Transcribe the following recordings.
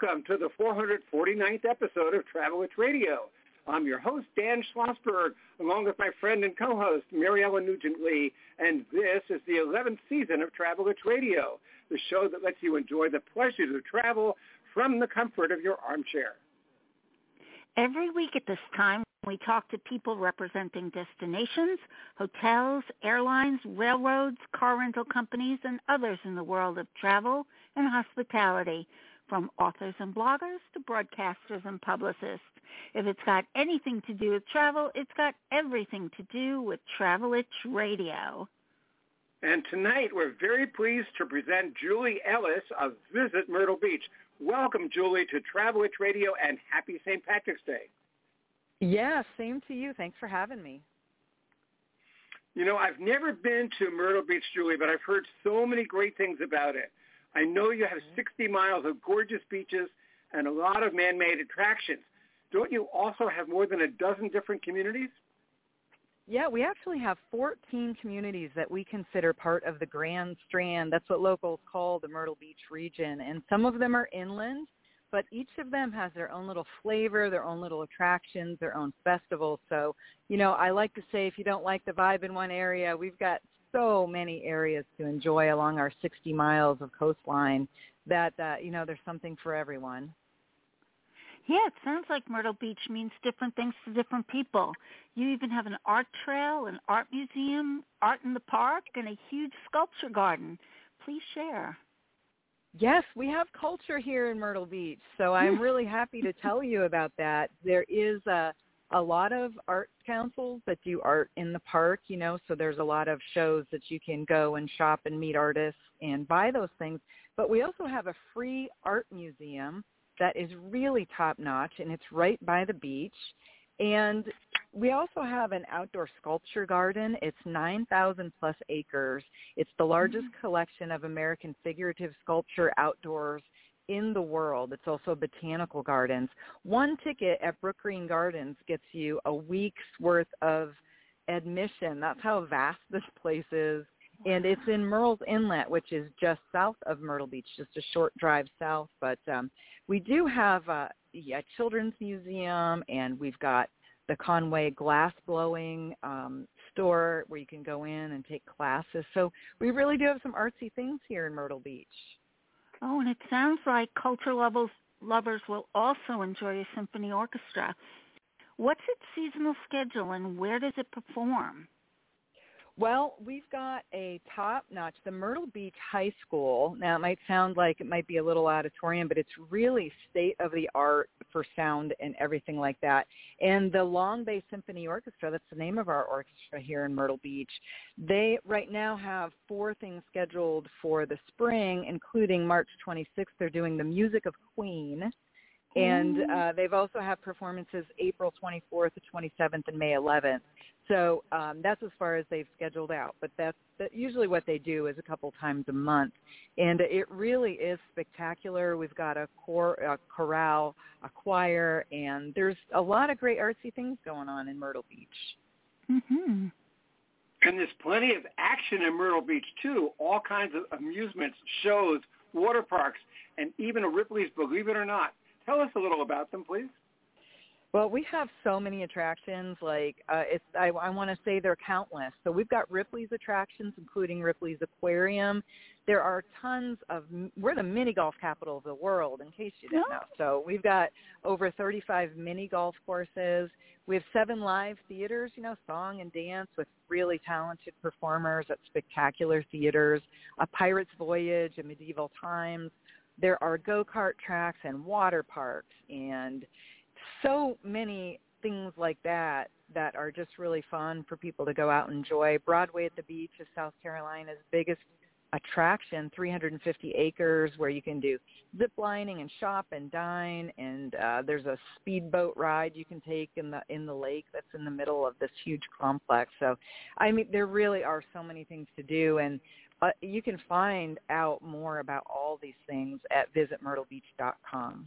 welcome to the 449th episode of Travel Itch Radio. I'm your host, Dan Schlossberg, along with my friend and co-host, Maryellen Nugent-Lee, and this is the 11th season of Travel Itch Radio, the show that lets you enjoy the pleasures of travel from the comfort of your armchair. Every week at this time, we talk to people representing destinations, hotels, airlines, railroads, car rental companies, and others in the world of travel and hospitality, from authors and bloggers to broadcasters and publicists. If it's got anything to do with travel, it's got everything to do with Travel Itch Radio. And tonight we're very pleased to present Julie Ellis of Visit Myrtle Beach. Welcome, Julie, to Travel Itch Radio and happy St. Patrick's Day. Yeah, same to you. Thanks for having me. You know, I've never been to Myrtle Beach, Julie, but I've heard so many great things about it. I know you have 60 miles of gorgeous beaches and a lot of man-made attractions. Don't you also have more than a dozen different communities? Yeah, we actually have 14 communities that we consider part of the Grand Strand. That's what locals call the Myrtle Beach region. And some of them are inland, but each of them has their own little flavor, their own little attractions, their own festivals. So, you know, I like to say if you don't like the vibe in one area, we've got so many areas to enjoy along our 60 miles of coastline that, uh, you know, there's something for everyone. Yeah, it sounds like Myrtle Beach means different things to different people. You even have an art trail, an art museum, art in the park, and a huge sculpture garden. Please share. Yes, we have culture here in Myrtle Beach, so I'm really happy to tell you about that. There is a a lot of art councils that do art in the park, you know, so there's a lot of shows that you can go and shop and meet artists and buy those things. But we also have a free art museum that is really top notch and it's right by the beach. And we also have an outdoor sculpture garden. It's 9,000 plus acres. It's the largest mm-hmm. collection of American figurative sculpture outdoors in the world. It's also botanical gardens. One ticket at Brookgreen Gardens gets you a week's worth of admission. That's how vast this place is. And it's in Murrells Inlet, which is just south of Myrtle Beach, just a short drive south. But um, we do have a, a children's museum, and we've got the Conway glass blowing um, store where you can go in and take classes. So we really do have some artsy things here in Myrtle Beach. Oh, and it sounds like culture lovers lovers will also enjoy a symphony orchestra. What's its seasonal schedule and where does it perform? Well, we've got a top-notch, the Myrtle Beach High School. Now, it might sound like it might be a little auditorium, but it's really state-of-the-art for sound and everything like that. And the Long Bay Symphony Orchestra, that's the name of our orchestra here in Myrtle Beach, they right now have four things scheduled for the spring, including March 26th. They're doing the Music of Queen. And mm. uh, they've also have performances April 24th, the 27th, and May 11th. So um, that's as far as they've scheduled out. But that's that usually what they do is a couple times a month, and it really is spectacular. We've got a, cor- a chorale, a choir, and there's a lot of great artsy things going on in Myrtle Beach. Mm-hmm. And there's plenty of action in Myrtle Beach too. All kinds of amusements, shows, water parks, and even a Ripley's Believe It or Not. Tell us a little about them, please. Well, we have so many attractions. Like uh, it's, I, I want to say they're countless. So we've got Ripley's attractions, including Ripley's Aquarium. There are tons of. We're the mini golf capital of the world, in case you didn't know. So we've got over 35 mini golf courses. We have seven live theaters, you know, song and dance with really talented performers at spectacular theaters. A Pirate's Voyage, a Medieval Times. There are go-kart tracks and water parks and so many things like that that are just really fun for people to go out and enjoy. Broadway at the Beach is South Carolina's biggest attraction, 350 acres where you can do zip lining and shop and dine and uh there's a speedboat ride you can take in the in the lake that's in the middle of this huge complex. So I mean there really are so many things to do and uh, you can find out more about all these things at visitmyrtlebeach.com.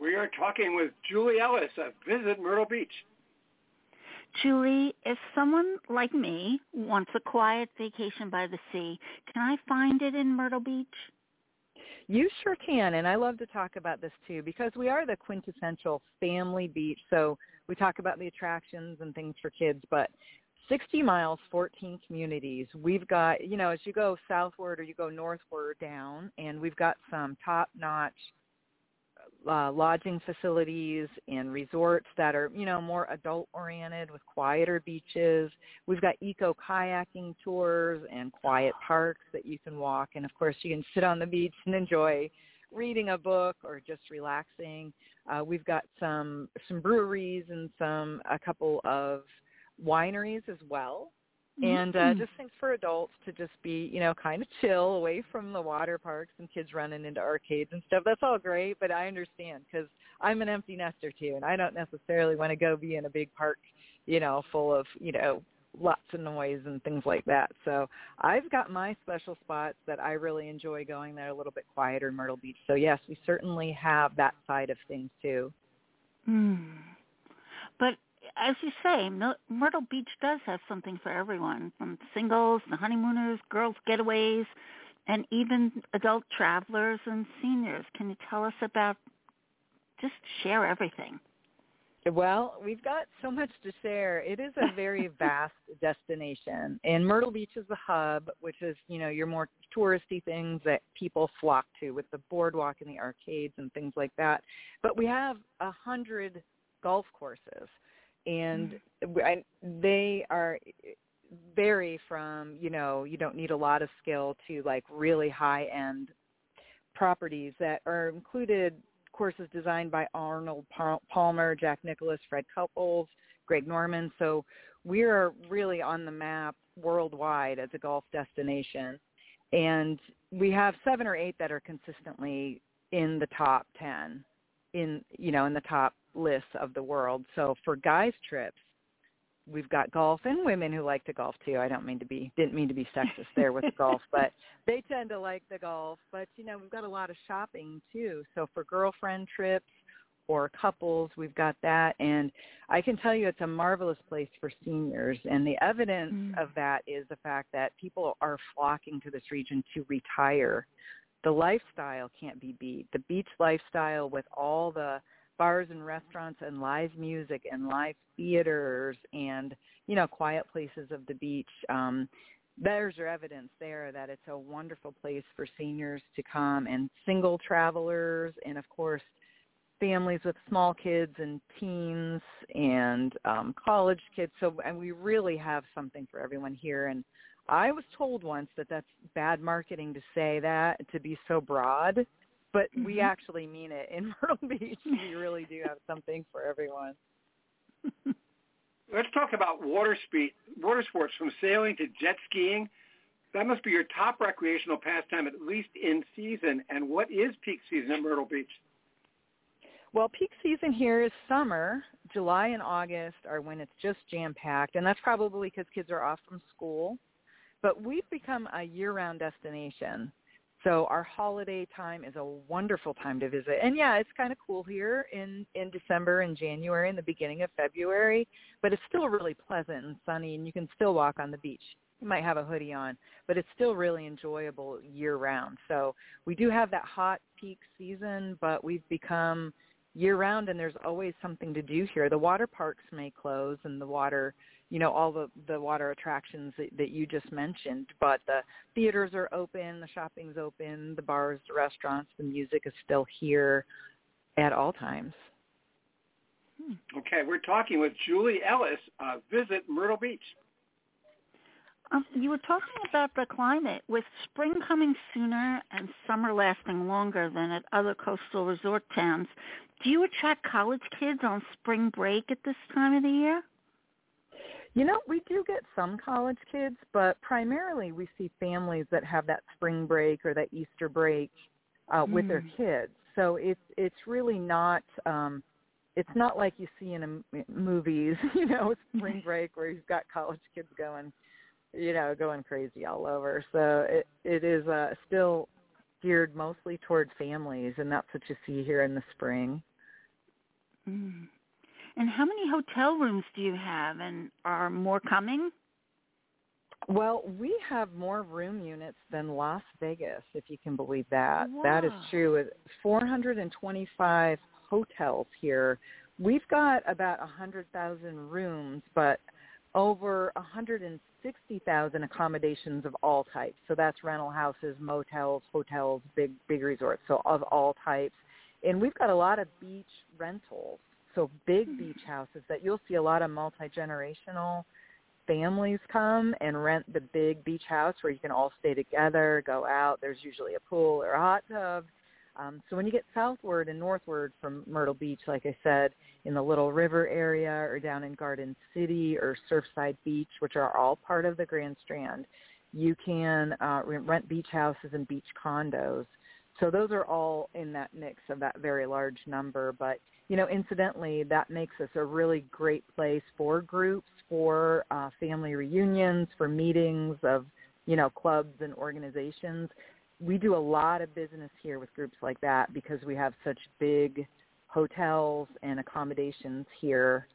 We are talking with Julie Ellis of Visit Myrtle Beach. Julie, if someone like me wants a quiet vacation by the sea, can I find it in Myrtle Beach? You sure can, and I love to talk about this too because we are the quintessential family beach. So we talk about the attractions and things for kids, but 60 miles, 14 communities. We've got, you know, as you go southward or you go northward down, and we've got some top-notch uh, lodging facilities and resorts that are, you know, more adult oriented with quieter beaches. We've got eco kayaking tours and quiet parks that you can walk. And of course, you can sit on the beach and enjoy reading a book or just relaxing. Uh, we've got some some breweries and some a couple of wineries as well and uh, just things for adults to just be, you know, kind of chill away from the water parks and kids running into arcades and stuff. That's all great, but I understand because I'm an empty nester too, and I don't necessarily want to go be in a big park, you know, full of, you know, lots of noise and things like that. So I've got my special spots that I really enjoy going there a little bit quieter in Myrtle Beach. So yes, we certainly have that side of things too. Mm. But as you say, Myrtle Beach does have something for everyone, from singles, the honeymooners, girls' getaways, and even adult travelers and seniors. Can you tell us about? Just share everything. Well, we've got so much to share. It is a very vast destination. And Myrtle Beach is the hub, which is, you know, your more touristy things that people flock to with the boardwalk and the arcades and things like that. But we have a hundred golf courses and mm-hmm. w- I- they are vary from, you know, you don't need a lot of skill to like really high end properties that are included courses designed by Arnold Palmer, Jack Nicklaus, Fred Couples, Greg Norman. So we are really on the map worldwide as a golf destination. And we have seven or eight that are consistently in the top 10 in, you know, in the top lists of the world. So for guys trips, we've got golf and women who like to golf too. I don't mean to be didn't mean to be sexist there with the golf, but they tend to like the golf. But you know, we've got a lot of shopping too. So for girlfriend trips or couples, we've got that and I can tell you it's a marvelous place for seniors and the evidence Mm. of that is the fact that people are flocking to this region to retire. The lifestyle can't be beat. The beach lifestyle with all the bars and restaurants and live music and live theaters and you know quiet places of the beach um there's your evidence there that it's a wonderful place for seniors to come and single travelers and of course families with small kids and teens and um college kids. So and we really have something for everyone here. And I was told once that that's bad marketing to say that to be so broad but we Mhm. actually mean it in Myrtle Beach. We really do have something for everyone. Let's talk about water speed, water sports from sailing to jet skiing. That must be your top recreational pastime, at least in season. And what is peak season at Myrtle Beach? Well, peak season here is summer. July and August are when it's just jam packed, and that's probably because kids are off from school. But we've become a year-round destination. So our holiday time is a wonderful time to visit. And yeah, it's kind of cool here in in December and January and the beginning of February, but it's still really pleasant and sunny and you can still walk on the beach. You might have a hoodie on, but it's still really enjoyable year round. So we do have that hot peak season, but we've become year round and there's always something to do here. The water parks may close and the water you know all the the water attractions that, that you just mentioned but the theaters are open the shopping's open the bars the restaurants the music is still here at all times Okay, we're talking with Julie Ellis, uh, Visit Myrtle Beach. Um, you were talking about the climate. With spring coming sooner and summer lasting longer than at other coastal resort towns, do you attract college kids on spring break at this time of the year? You know, we do get some college kids, but primarily we see families that have that spring break or that Easter break uh, with their Mm. kids. So it's it's really not um it's not like you see in a m movies, you know, spring break where you've got college kids going, you know, going crazy all over. So it it is uh still geared mostly toward families and that's what you see here in the spring. Mm. And how many hotel rooms do you have, and are more coming? Well, we have more room units than Las Vegas, if you can believe that. Wow. That is true. With 425 hotels here, we've got about 100,000 rooms, but over 160,000 accommodations of all types. So that's rental houses, motels, hotels, big big resorts, so of all types. And we've got a lot of beach rentals, so big hmm. beach houses that you'll see a lot of multi-generational families come and rent the big beach house where you can all stay together, go out. There's usually a pool or a hot tub. Um, so when you get southward and northward from Myrtle Beach, like I said, in the Little River area or down in Garden City or Surfside Beach, which are all part of the Grand Strand, you can uh, rent beach houses and beach condos. So those are all in that mix of that very large number. But you know, incidentally, that makes us a really great place for groups, for uh, family reunions, for meetings of, you know, clubs and organizations. We do a lot of business here with groups like that because we have such big hotels and accommodations here.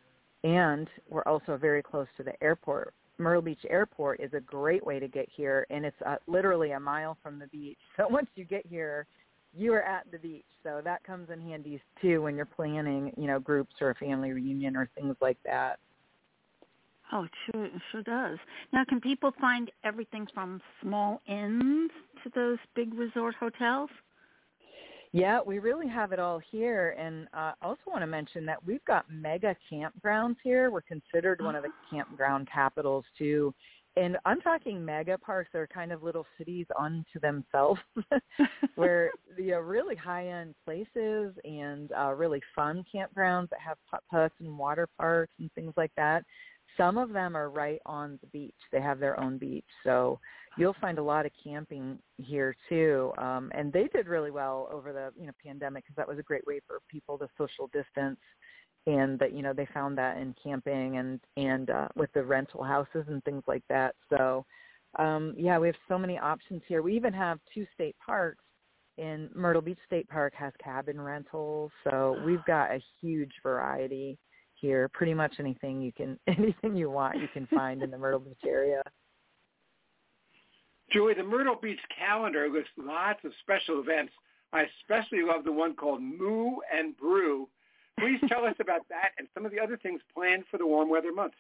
And we're also very close to the airport. Myrtle Beach Airport is a great way to get here, and it's uh, literally a mile from the beach. So once you get here, you are at the beach. So that comes in handy too when you're planning, you know, groups or a family reunion or things like that. Oh, it sure, it sure does. Now, can people find everything from small inns to those big resort hotels? Yeah, we really have it all here. And uh, I also want to mention that we've got mega campgrounds here. We're considered one of the campground capitals too and I'm talking mega parks that are kind of little cities unto themselves, where you know really high end places and uh, really fun campgrounds that have putt putts and water parks and things like that. Some of them are right on the beach; they have their own beach, so you'll find a lot of camping here too. Um, and they did really well over the you know pandemic because that was a great way for people to social distance and that you know they found that in camping and and uh, with the rental houses and things like that. So um, yeah, we have so many options here. We even have two state parks. In Myrtle Beach State Park has cabin rentals, so we've got a huge variety here. Pretty much anything you can anything you want you can find in the Myrtle Beach area. Julie, the Myrtle Beach calendar lists lots of special events. I especially love the one called Moo and Brew Please tell us about that and some of the other things planned for the warm weather months.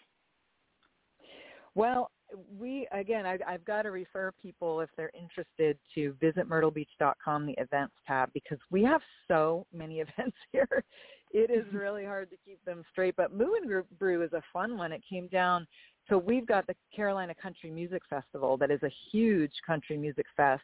Well, we again, I, I've got to refer people if they're interested to visit myrtlebeach.com, the events tab, because we have so many events here. It is mm-hmm. really hard to keep them straight. But Moo and Brew is a fun one. It came down. So we've got the Carolina Country Music Festival that is a huge country music fest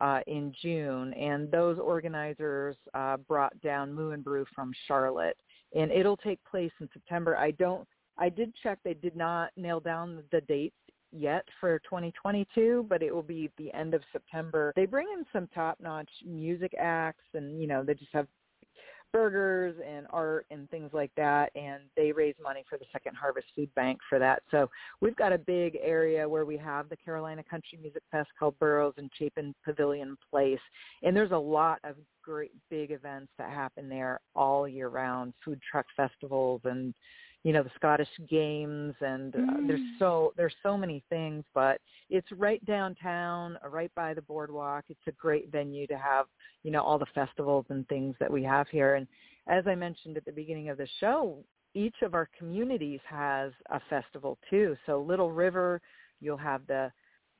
uh, in June, and those organizers uh, brought down Moo and Brew from Charlotte, and it'll take place in September. I don't. I did check; they did not nail down the dates yet for 2022, but it will be the end of September. They bring in some top-notch music acts, and you know they just have burgers and art and things like that and they raise money for the second harvest food bank for that so we've got a big area where we have the carolina country music fest called burroughs and chapin pavilion place and there's a lot of great big events that happen there all year round food truck festivals and you know the Scottish games and uh, mm. there's so there's so many things but it's right downtown uh, right by the boardwalk. It's a great venue to have you know all the festivals and things that we have here. And as I mentioned at the beginning of the show each of our communities has a festival too. So Little River you'll have the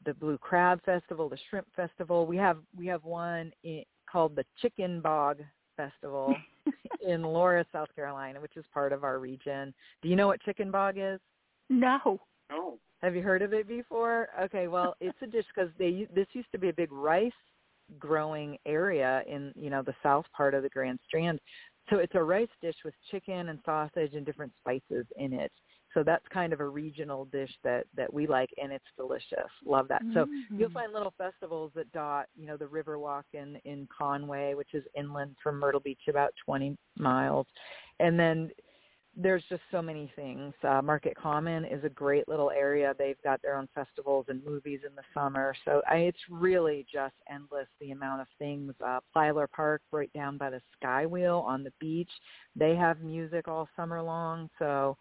the Blue Crab Festival the Shrimp Festival. We have we have one in, called the Chicken Bog Festival in Loris, South Carolina, which is part of our region. Do you know what chicken bog is? No. No. Have you heard of it before? Okay, well, it's a dish because they this used to be a big rice growing area in you know the south part of the Grand Strand. So it's a rice dish with chicken and sausage and different spices in it. So that's kind of a regional dish that that we like, and it's delicious. Love that. Mm-hmm. So you'll find little festivals that dot, you know, the Riverwalk in in Conway, which is inland from Myrtle Beach, about 20 miles, and then there's just so many things. Uh, Market Common is a great little area. They've got their own festivals and movies in the summer. So I, it's really just endless the amount of things. Uh, Plyler Park, right down by the Skywheel on the beach, they have music all summer long. So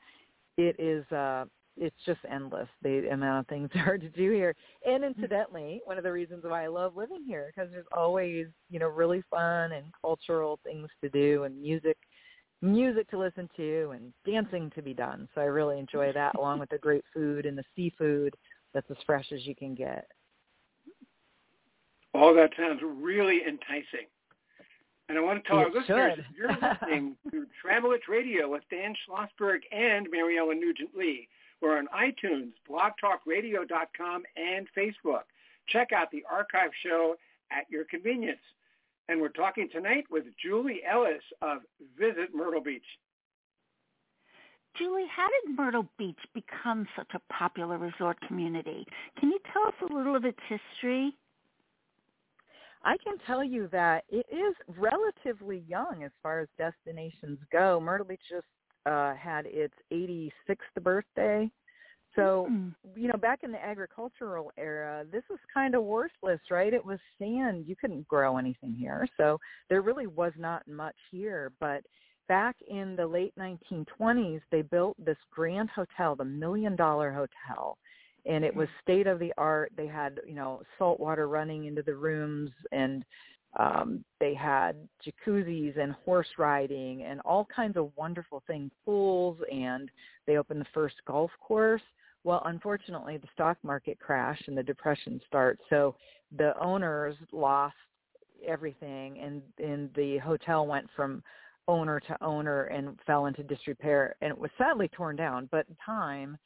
it is uh it's just endless the amount of things there are to do here. And incidentally, one of the reasons why I love living here because there's always you know really fun and cultural things to do and music music to listen to and dancing to be done. So I really enjoy that along with the great food and the seafood that's as fresh as you can get. All that sounds really enticing. And I want to tell it our listeners, should. you're listening to Travel Itch Radio with Dan Schlossberg and Maryellen Nugent Lee. We're on iTunes, blogtalkradio.com, and Facebook. Check out the archive show at your convenience. And we're talking tonight with Julie Ellis of Visit Myrtle Beach. Julie, how did Myrtle Beach become such a popular resort community? Can you tell us a little of its history? I can tell you that it is relatively young as far as destinations go. Myrtle Beach just uh, had its 86th birthday. So, Mm. you know, back in the agricultural era, this was kind of worthless, right? It was sand. You couldn't grow anything here. So there really was not much here. But back in the late 1920s, they built this grand hotel, the Million Dollar Hotel. And it was state of the art. They had, you know, salt water running into the rooms and um they had jacuzzis and horse riding and all kinds of wonderful things pools and they opened the first golf course. Well unfortunately the stock market crashed and the depression started so the owners lost everything and and the hotel went from owner to owner and fell into disrepair and it was sadly torn down. But in time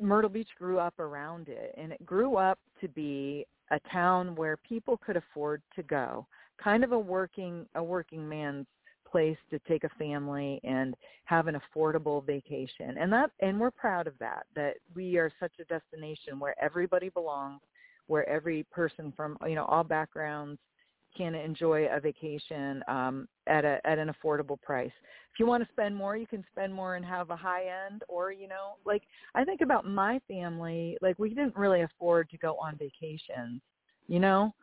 Myrtle Beach grew up around it and it grew up to be a town where people could afford to go kind of a working a working man's place to take a family and have an affordable vacation. And that and we're proud of that that we are such a destination where everybody belongs where every person from you know all backgrounds can enjoy a vacation um at a at an affordable price. If you want to spend more you can spend more and have a high end or you know like i think about my family like we didn't really afford to go on vacations you know?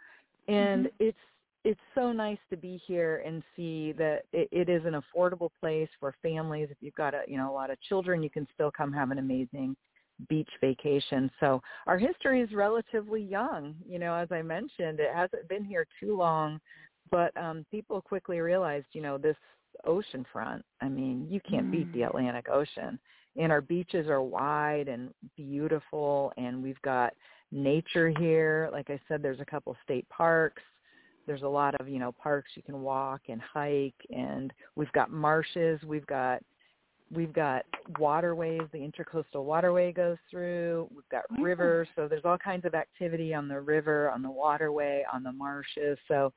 And Mhm. it's it's so nice to be here and see that it, it is an affordable place for families. If you've got a you know a lot of children you can still come have an amazing beach vacation. So our history is relatively young you know as i mentioned it hasn't been here too long but um people quickly realized you know this ocean front i mean you can't beat the Mm. atlantic ocean and our beaches are wide and beautiful and we've got nature here. Like i said there's a couple state parks. There's a lot of you know parks you can walk and hike and we've got marshes we've got we've got waterways the intercoastal waterway goes through we've got Oh. rivers so there's all kinds of activity on the river on the waterway on the marshes. So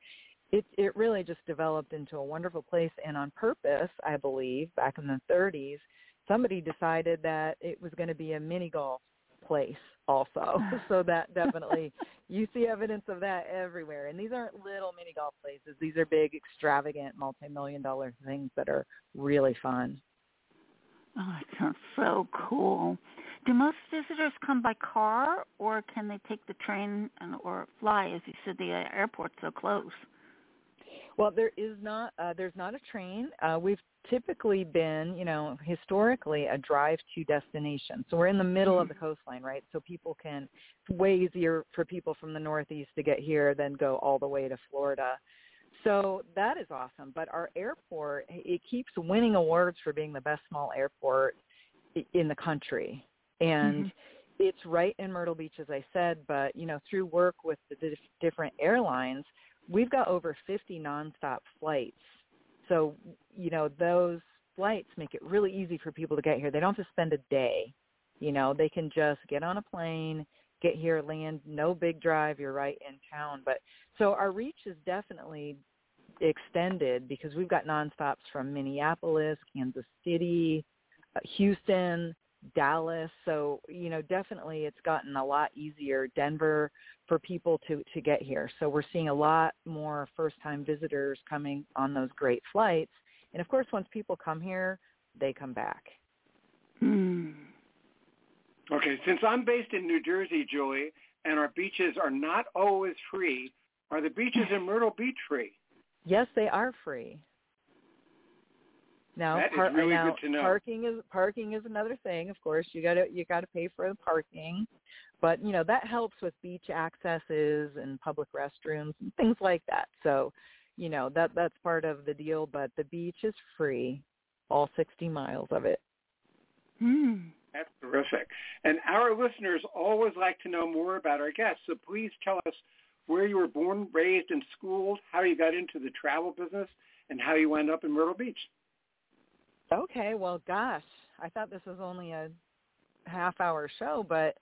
it it really just developed into a wonderful place. And on purpose i believe back in the 30s somebody decided that it was going to be a mini golf place also. So that definitely you see evidence of that everywhere. And these aren't little mini golf places. These are big extravagant multi-million dollar things that are really fun Oh, that sounds so cool. Do most visitors come by car, or can they take the train and or fly? As you said, the uh, airport's so close. Well, there is not. Uh, there's not a train. Uh, we've typically been, you know, historically a drive-to destination. So we're in the middle of the coastline, right? So people can. It's way easier for people from the Northeast to get here than go all the way to Florida. So that is awesome. But our airport, it keeps winning awards for being the best small airport in the country, and Mhm. it's right in Myrtle Beach, as I said. But you know, through work with the dif- different airlines we've got over 50 nonstop flights. So, you know, those flights make it really easy for people to get here. They don't have to spend a day. You know, they can just get on a plane, get here, land, no big drive, you're right in town. But so our reach is definitely extended because we've got nonstops from Minneapolis, Kansas City, uh, Houston, Dallas. So, you know, definitely it's gotten a lot easier. Denver for people to to get here. So we're seeing a lot more first-time visitors coming on those great flights. And of course, once people come here, they come back. Hmm. Okay, since I'm based in New Jersey, Julie, and our beaches are not always free, are the beaches in Myrtle Beach free? Yes, they are free. Now, that par- is really now good to know. parking is parking is another thing. Of course, you got to you got to pay for the parking, but you know that helps with beach accesses and public restrooms and things like that. So, you know that that's part of the deal. But the beach is free, all 60 miles of it. Hmm. That's terrific. And our listeners always like to know more about our guests, so please tell us where you were born, raised, and schooled, how you got into the travel business, and how you wound up in Myrtle Beach. Okay, well, gosh, I thought this was only a half-hour show, but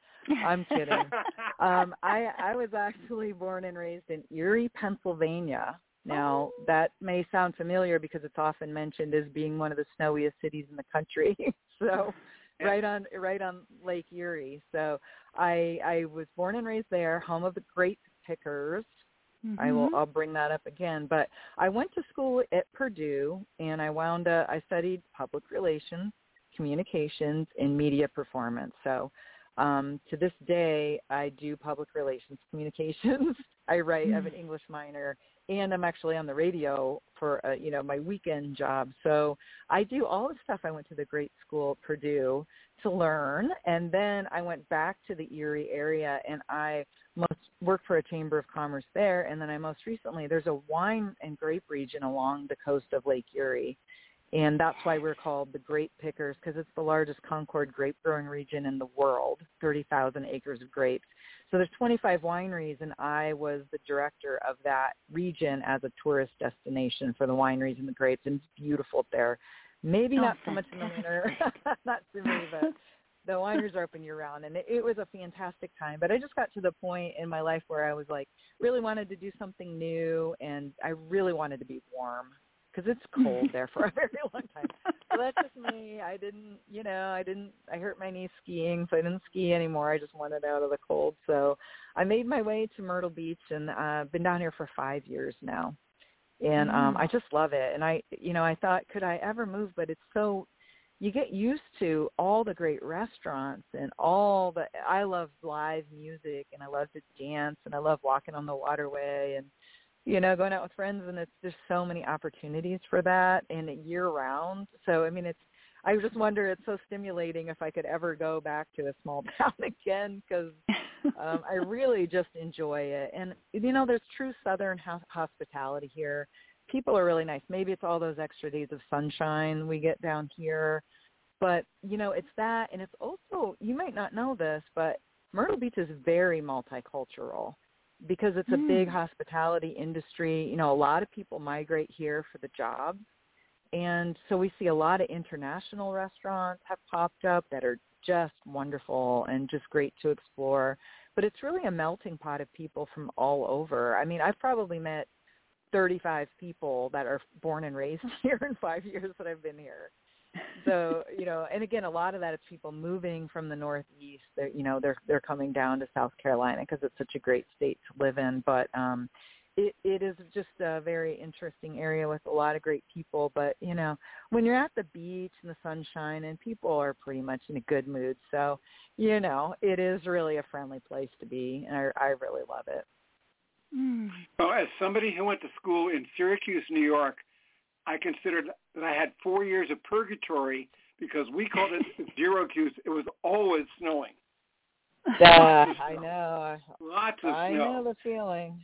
I'm kidding. um, I I was actually born and raised in Erie, Pennsylvania. Now that may sound familiar because it's often mentioned as being one of the snowiest cities in the country. so right on right on Lake Erie. So I I was born and raised there, home of the grape pickers. I will Mhm. I'll bring that up again. But I went to school at Purdue and I wound up I studied public relations, communications, and media performance. So um, to this day, I do public relations communications. I write. I have an English minor, and I'm actually on the radio for uh, you know my weekend job. So I do all the stuff. I went to the great school at Purdue to learn, and then I went back to the Erie area, and I most worked for a chamber of commerce there. And then I most recently there's a wine and grape region along the coast of Lake Erie, and that's why we're called the grape pickers because it's the largest Concord grape growing region in the world, 30,000 acres of grapes. So there's 25 wineries, and I was the director of that region as a tourist destination for the wineries and the grapes, and it's beautiful there. Maybe Oh, not so much in the winter, not to me, but the wineries are open year round, and it, it was a fantastic time. But I just got to the point in my life where I was like, really wanted to do something new, and I really wanted to be warm because it's cold there for a very long time. So that's just me. I didn't, you know, I didn't. I hurt my knee skiing, so I didn't ski anymore. I just wanted out of the cold. So I made my way to Myrtle Beach, and uh, been down here for five years now. And um I just love it. And I, you know, I thought, could I ever move? But it's so you get used to all the great restaurants and all the I love live music and I love to dance and I love walking on the waterway and you know going out with friends and it's there's so many opportunities for that and year round. So I mean it's I just wonder it's so stimulating if I could ever go back to a small town again because um, I really just enjoy it. And you know, there's true Southern ho- hospitality here. People are really nice. Maybe it's all those extra days of sunshine we get down here, but you know, it's that, and it's also you might not know this, but Myrtle Beach is very multicultural because it's a big Mm. hospitality industry. You know, a lot of people migrate here for the jobs. And so we see a lot of international restaurants have popped up that are just wonderful and just great to explore. But it's really a melting pot of people from all over. I mean, I've probably met 35 people that are born and raised here in five years that I've been here. So, you know, and again, a lot of that is people moving from the Northeast. They're, you know, they're they're coming down to South Carolina because it's such a great state to live in. But um, it it is just a very interesting area with a lot of great people. But you know, when you're at the beach and the sunshine, and people are pretty much in a good mood, so you know, it is really a friendly place to be, and I I really love it. Mm. Well, as somebody who went to school in Syracuse, New York, I considered that I had four years of purgatory because we called it Syracuse. It was always snowing. I know. Lots of I snow. I know the feeling.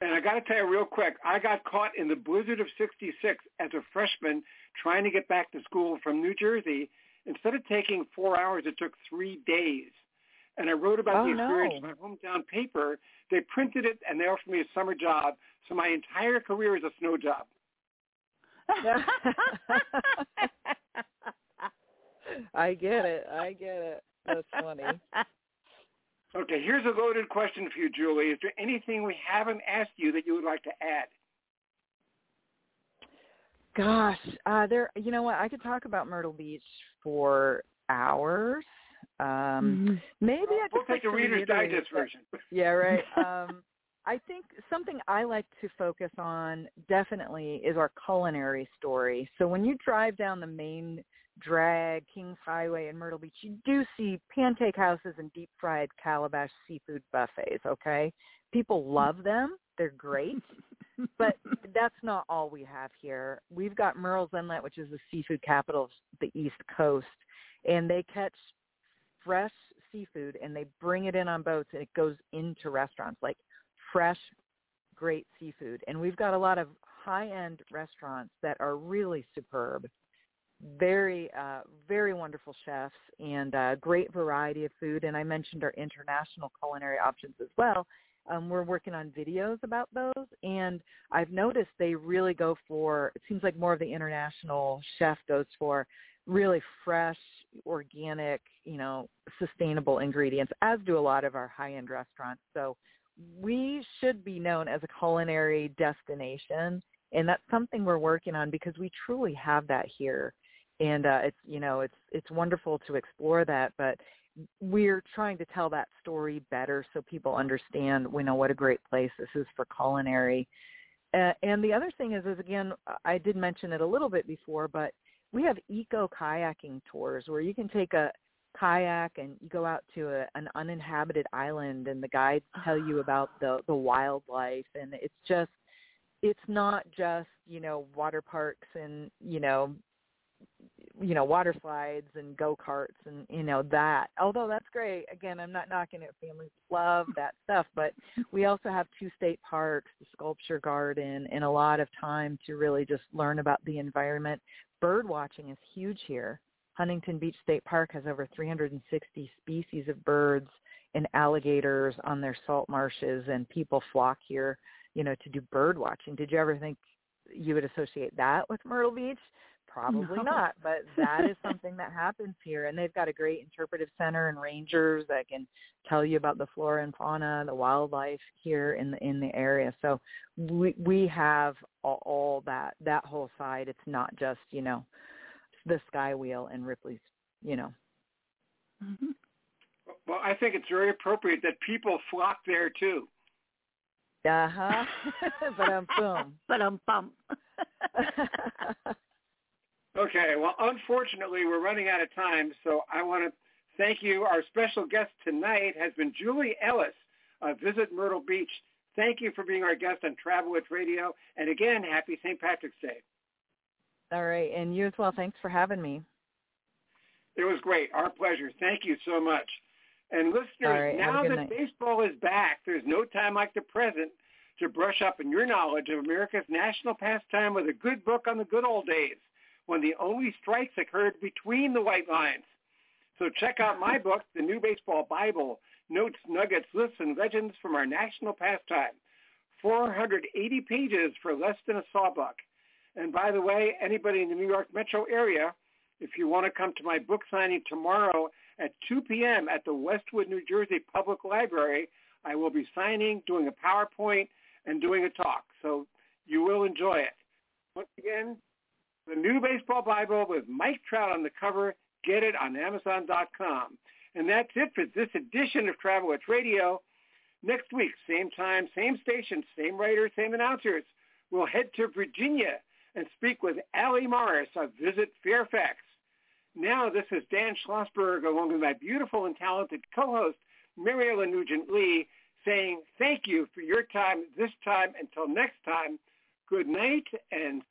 And I got to tell you real quick, I got caught in the blizzard of 66 as a freshman trying to get back to school from New Jersey. Instead of taking four hours, it took three days. And I wrote about Oh, the experience in my hometown paper. They printed it and they offered me a summer job. So my entire career is a snow job. I get it. I get it. That's funny. Okay, here's a loaded question for you, Julie. Is there anything we haven't asked you that you would like to add? Gosh, uh there you know what, I could talk about Myrtle Beach for hours. Um Mhm. maybe I We'll just like take the to Reader's Digest version. Yeah, right. Um, I think something I like to focus on definitely is our culinary story. So when you drive down the main drag, Kings Highway in Myrtle Beach, you do see pancake houses and deep fried calabash seafood buffets, okay? People love them. They're great. but that's not all we have here. We've got Murrells Inlet, which is the seafood capital of the East Coast, and they catch fresh seafood and they bring it in on boats and it goes into restaurants like fresh great seafood. And we've got a lot of high end restaurants that are really superb. Very uh very wonderful chefs and uh great variety of food. And i mentioned our international culinary options as well. Um we're working on videos about those. And i've noticed they really go for it seems like more of the international chef goes for really fresh organic you know sustainable ingredients as do a lot of our high end restaurants. So we should be known as a culinary destination and that's something we're working on because we truly have that here. And uh it's you know it's it's wonderful to explore that but we're trying to tell that story better so people understand we know what a great place this is for culinary. Uh, and the other thing is is again i did mention it a little bit before but we have eco kayaking tours where you can take a kayak and you go out to a, an uninhabited island and the guides tell you about the the wildlife and it's just it's not just you know water parks and you know you know water slides and go karts and you know that. Although that's great. Again i'm not knocking it. Families love that stuff but we also have two state parks the sculpture garden and a lot of time to really just learn about the environment. Bird watching is huge here huntington beach state park has over 360 species of birds and alligators on their salt marshes and people flock here you know to do bird watching did you ever think you would associate that with myrtle beach Probably no. not, but that is something that happens here. And they've got a great interpretive center and rangers that can tell you about the flora and fauna, the wildlife here in the in the area. So we we have all, all that that whole side. It's not just you know the Sky Wheel and Ripley's, you know. Mm-hmm. Well, I think it's very appropriate that people flock there too. Uh huh. but I'm boom. But I'm bum. Okay, well, unfortunately, we're running out of time, so I want to thank you. Our special guest tonight has been Julie Ellis of Visit Myrtle Beach. Thank you for being our guest on Travel Itch Radio. And again, happy St. Patrick's Day. All right, and you as well. Thanks for having me. It was great. Our pleasure. Thank you so much. And listeners, right, now that night. baseball is back, there's no time like the present to brush up on your knowledge of America's national pastime with a good book on the good old days when the only strikes occurred between the white lines. So check out my book, The New Baseball Bible, Notes, Nuggets, Lists, and Legends from Our National Pastime. 480 pages for less than a sawbuck. And by the way, anybody in the New York metro area, if you want to come to my book signing tomorrow at 2 p.m. at the Westwood, New Jersey Public Library, I will be signing, doing a PowerPoint, and doing a talk. So you will enjoy it. Once again, the new baseball Bible with Mike Trout on the cover. Get it on Amazon.com. And that's it for this edition of Travel Itch Radio. Next week, same time, same station, same writer, same announcers. We'll head to Virginia and speak with Allie Morris of Visit Fairfax. Now, this is Dan Schlossberg along with my beautiful and talented co-host, Maryellen Nugent Lee, saying thank you for your time this time. Until next time, good night and.